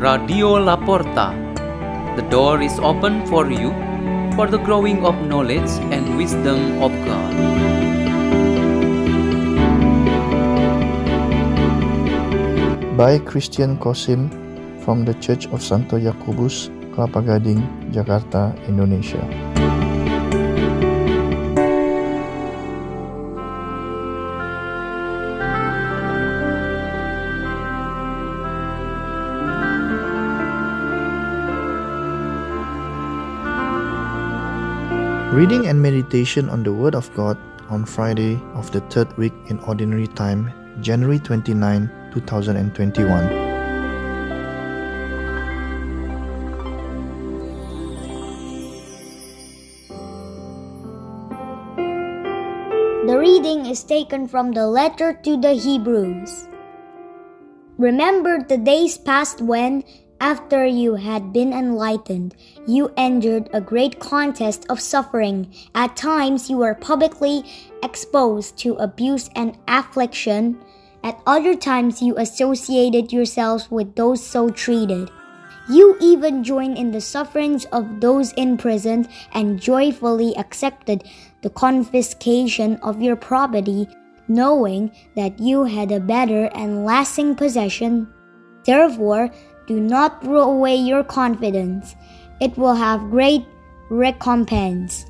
Radio Laporta. The door is open for you for the growing of knowledge and wisdom of God. by Christian Kosim from the Church of Santo Yakobus, Kelapa Gading, Jakarta, Indonesia. Reading and meditation on the Word of God on Friday of the third week in Ordinary Time, January 29, 2021. The reading is taken from the letter to the Hebrews. Remember the days past when, after you had been enlightened, you endured a great contest of suffering. At times you were publicly exposed to abuse and affliction. At other times you associated yourselves with those so treated. You even joined in the sufferings of those imprisoned and joyfully accepted the confiscation of your property, knowing that you had a better and lasting possession. Therefore, do not throw away your confidence. It will have great recompense.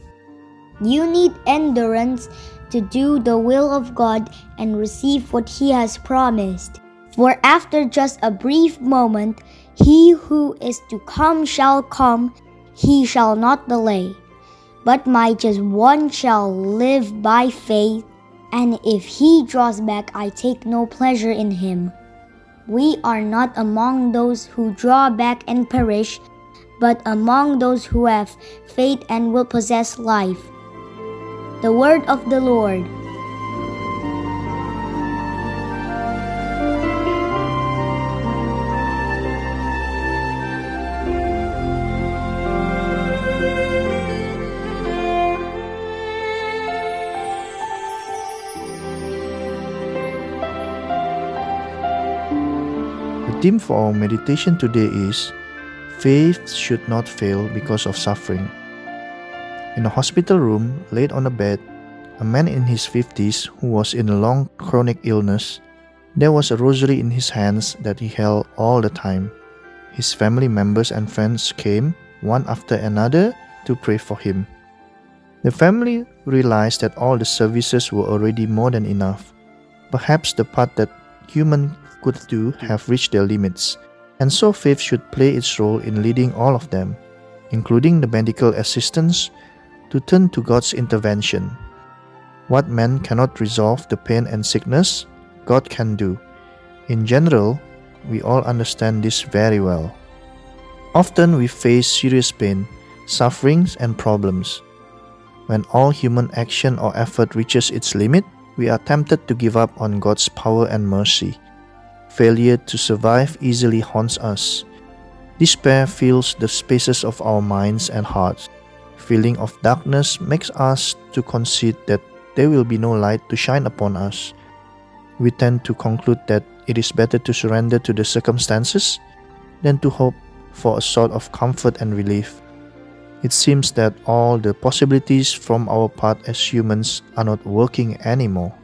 You need endurance to do the will of God and receive what He has promised. For after just a brief moment, He who is to come shall come, He shall not delay. But my just one shall live by faith, and if He draws back, I take no pleasure in Him. We are not among those who draw back and perish, but among those who have faith and will possess life. The word of the Lord. Theme for our meditation today is Faith should not fail because of suffering. In a hospital room, laid on a bed, a man in his 50s who was in a long chronic illness, there was a rosary in his hands that he held all the time. His family members and friends came, one after another, to pray for him. The family realized that all the services were already more than enough. Perhaps the part that human could do have reached their limits, and so faith should play its role in leading all of them, including the medical assistance, to turn to God's intervention. What man cannot resolve the pain and sickness, God can do. In general, we all understand this very well. Often we face serious pain, sufferings, and problems. When all human action or effort reaches its limit, we are tempted to give up on God's power and mercy. Failure to survive easily haunts us. Despair fills the spaces of our minds and hearts. Feeling of darkness makes us to concede that there will be no light to shine upon us. We tend to conclude that it is better to surrender to the circumstances than to hope for a sort of comfort and relief. It seems that all the possibilities from our part as humans are not working anymore.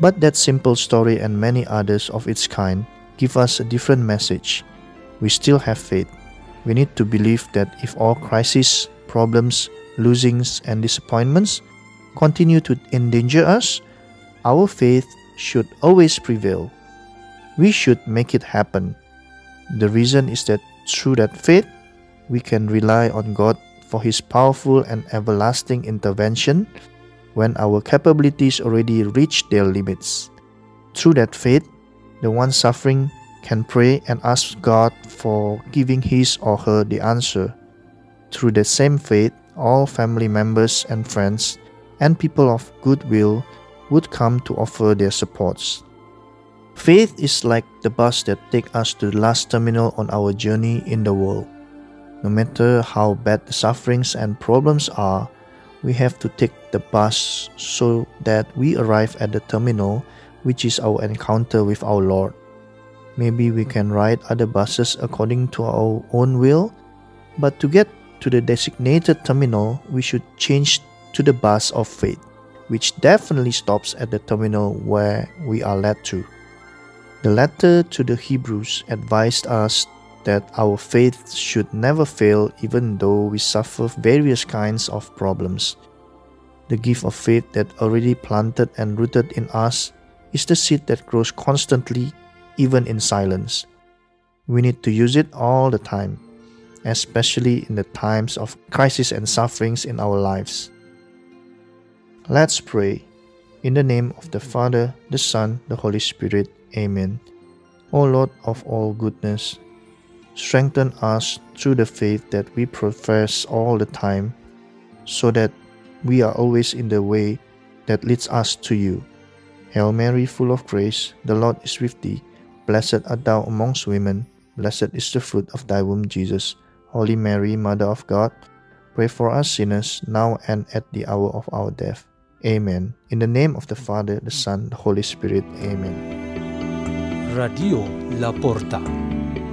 But that simple story and many others of its kind give us a different message. We still have faith. We need to believe that if all crises, problems, losings, and disappointments continue to endanger us, our faith should always prevail. We should make it happen. The reason is that through that faith, we can rely on God for His powerful and everlasting intervention when our capabilities already reach their limits. Through that faith, the one suffering can pray and ask God for giving his or her the answer. Through the same faith, all family members and friends and people of goodwill would come to offer their supports. Faith is like the bus that takes us to the last terminal on our journey in the world. No matter how bad the sufferings and problems are, we have to take the bus so that we arrive at the terminal, which is our encounter with our Lord. Maybe we can ride other buses according to our own will, but to get to the designated terminal, we should change to the bus of faith, which definitely stops at the terminal where we are led to. The letter to the Hebrews advised us that our faith should never fail even though we suffer various kinds of problems. The gift of faith that already planted and rooted in us is the seed that grows constantly, even in silence. We need to use it all the time, especially in the times of crisis and sufferings in our lives. Let's pray. In the name of the Father, the Son, the Holy Spirit. Amen. O Lord of all goodness, strengthen us through the faith that we profess all the time, so that we are always in the way that leads us to you. Hail Mary, full of grace, the Lord is with thee. Blessed art thou amongst women, blessed is the fruit of thy womb, Jesus. Holy Mary, Mother of God, pray for us sinners, now and at the hour of our death. Amen. In the name of the Father, the Son, the Holy Spirit. Amen. Radio La Porta.